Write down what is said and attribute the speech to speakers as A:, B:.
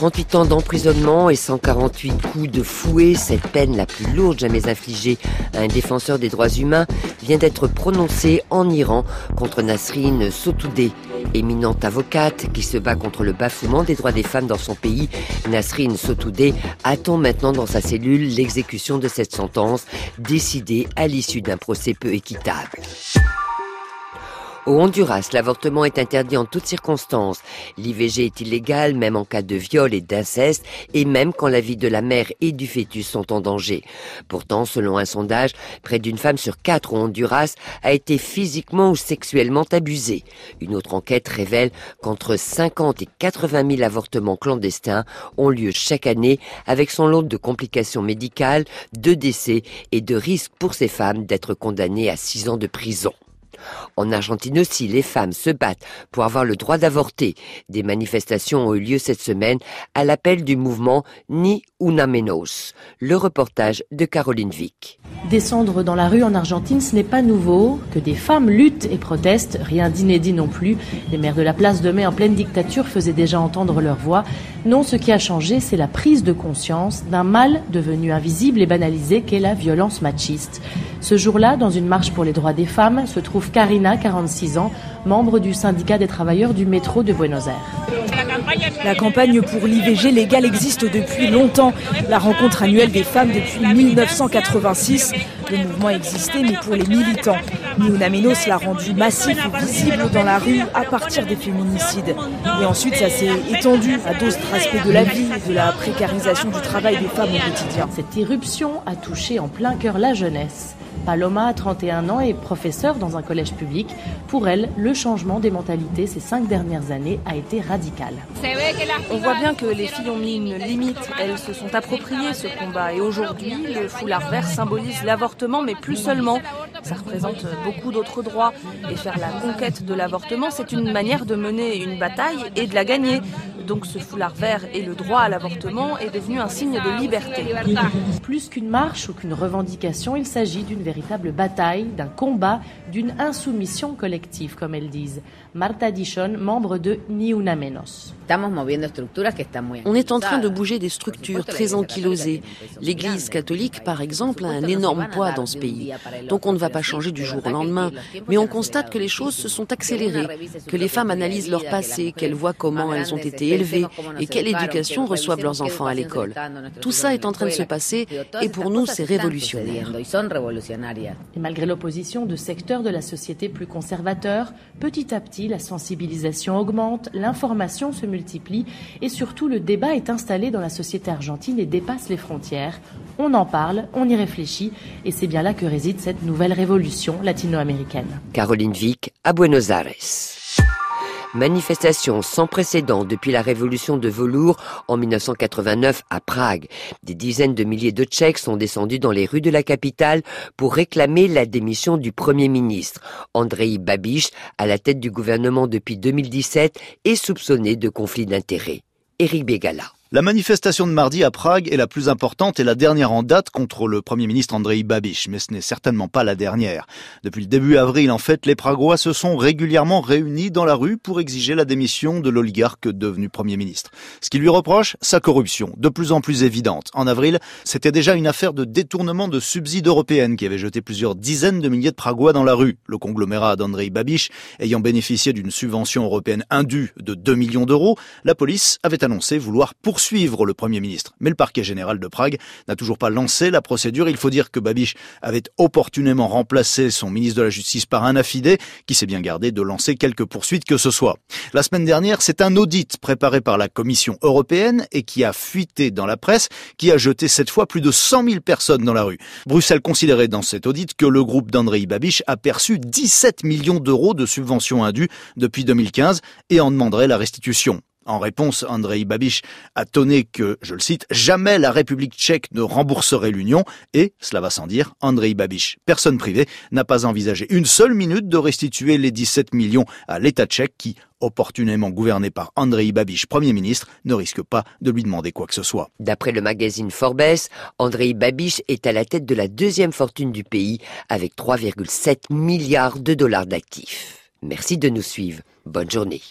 A: 38 ans d'emprisonnement et 148 coups de fouet, cette peine la plus lourde jamais infligée à un défenseur des droits humains vient d'être prononcée en Iran contre Nasrin Sotoudeh. Éminente avocate qui se bat contre le bafouement des droits des femmes dans son pays, Nasrin Sotoudeh attend maintenant dans sa cellule l'exécution de cette sentence décidée à l'issue d'un procès peu équitable. Au Honduras, l'avortement est interdit en toutes circonstances. L'IVG est illégal même en cas de viol et d'inceste et même quand la vie de la mère et du fœtus sont en danger. Pourtant, selon un sondage, près d'une femme sur quatre au Honduras a été physiquement ou sexuellement abusée. Une autre enquête révèle qu'entre 50 et 80 000 avortements clandestins ont lieu chaque année avec son lot de complications médicales, de décès et de risques pour ces femmes d'être condamnées à 6 ans de prison. En Argentine aussi, les femmes se battent pour avoir le droit d'avorter. Des manifestations ont eu lieu cette semaine à l'appel du mouvement Ni Una Menos. Le reportage de Caroline Vic.
B: Descendre dans la rue en Argentine, ce n'est pas nouveau. Que des femmes luttent et protestent, rien d'inédit non plus. Les maires de la place de mai en pleine dictature faisaient déjà entendre leur voix. Non, ce qui a changé, c'est la prise de conscience d'un mal devenu invisible et banalisé qu'est la violence machiste. Ce jour-là, dans une marche pour les droits des femmes, se trouve Karina, 46 ans, membre du syndicat des travailleurs du métro de Buenos Aires.
C: La campagne pour l'IVG légal existe depuis longtemps. La rencontre annuelle des femmes depuis 1986. Le mouvement existait, mais pour les militants. Menos l'a rendu massif et visible dans la rue à partir des féminicides. Et ensuite, ça s'est étendu à d'autres aspects de la vie, de la précarisation du travail des femmes au quotidien.
B: Cette irruption a touché en plein cœur la jeunesse. Paloma a 31 ans et professeure dans un collège public. Pour elle, le changement des mentalités ces cinq dernières années a été radical.
C: On voit bien que les filles ont mis une limite. Elles se sont appropriées ce combat. Et aujourd'hui, le foulard vert symbolise l'avortement, mais plus seulement. Ça représente beaucoup d'autres droits. Et faire la conquête de l'avortement, c'est une manière de mener une bataille et de la gagner. Donc ce foulard vert et le droit à l'avortement est devenu un signe de liberté.
B: Plus qu'une marche ou qu'une revendication, il s'agit d'une véritable bataille, d'un combat, d'une insoumission collective, comme elles disent. Marta Dishon, membre de Ni Una Menos.
D: On est en train de bouger des structures très ankylosées. L'Église catholique, par exemple, a un énorme poids dans ce pays. Donc on ne va pas changer du jour au lendemain. Mais on constate que les choses se sont accélérées, que les femmes analysent leur passé, qu'elles voient comment elles ont été et quelle éducation reçoivent leurs enfants à l'école. Tout ça est en train de se passer et pour nous, c'est révolutionnaire.
B: Et malgré l'opposition de secteurs de la société plus conservateurs, petit à petit, la sensibilisation augmente, l'information se multiplie et surtout le débat est installé dans la société argentine et dépasse les frontières. On en parle, on y réfléchit et c'est bien là que réside cette nouvelle révolution latino-américaine.
A: Caroline Vic à Buenos Aires. Manifestation sans précédent depuis la révolution de velours en 1989 à Prague. Des dizaines de milliers de Tchèques sont descendus dans les rues de la capitale pour réclamer la démission du Premier ministre. Andrei Babiš, à la tête du gouvernement depuis 2017, est soupçonné de conflit d'intérêts. Éric Bégala.
E: La manifestation de mardi à Prague est la plus importante et la dernière en date contre le Premier ministre Andrei Babiš, mais ce n'est certainement pas la dernière. Depuis le début avril, en fait, les Pragois se sont régulièrement réunis dans la rue pour exiger la démission de l'oligarque devenu Premier ministre. Ce qui lui reproche, sa corruption, de plus en plus évidente. En avril, c'était déjà une affaire de détournement de subsides européennes qui avait jeté plusieurs dizaines de milliers de Pragois dans la rue. Le conglomérat d'Andrei Babiš ayant bénéficié d'une subvention européenne indue de 2 millions d'euros, la police avait annoncé vouloir poursuivre suivre le Premier ministre. Mais le parquet général de Prague n'a toujours pas lancé la procédure. Il faut dire que Babiš avait opportunément remplacé son ministre de la Justice par un affidé qui s'est bien gardé de lancer quelques poursuites que ce soit. La semaine dernière, c'est un audit préparé par la Commission européenne et qui a fuité dans la presse, qui a jeté cette fois plus de 100 000 personnes dans la rue. Bruxelles considérait dans cet audit que le groupe d'Andrei Babiš a perçu 17 millions d'euros de subventions indues depuis 2015 et en demanderait la restitution. En réponse, Andrei Babiš a tonné que, je le cite, jamais la République tchèque ne rembourserait l'Union et, cela va sans dire, Andrei Babiš, personne privée, n'a pas envisagé une seule minute de restituer les 17 millions à l'État tchèque qui, opportunément gouverné par Andrei Babiš, Premier ministre, ne risque pas de lui demander quoi que ce soit.
A: D'après le magazine Forbes, Andrei Babiš est à la tête de la deuxième fortune du pays avec 3,7 milliards de dollars d'actifs. Merci de nous suivre. Bonne journée.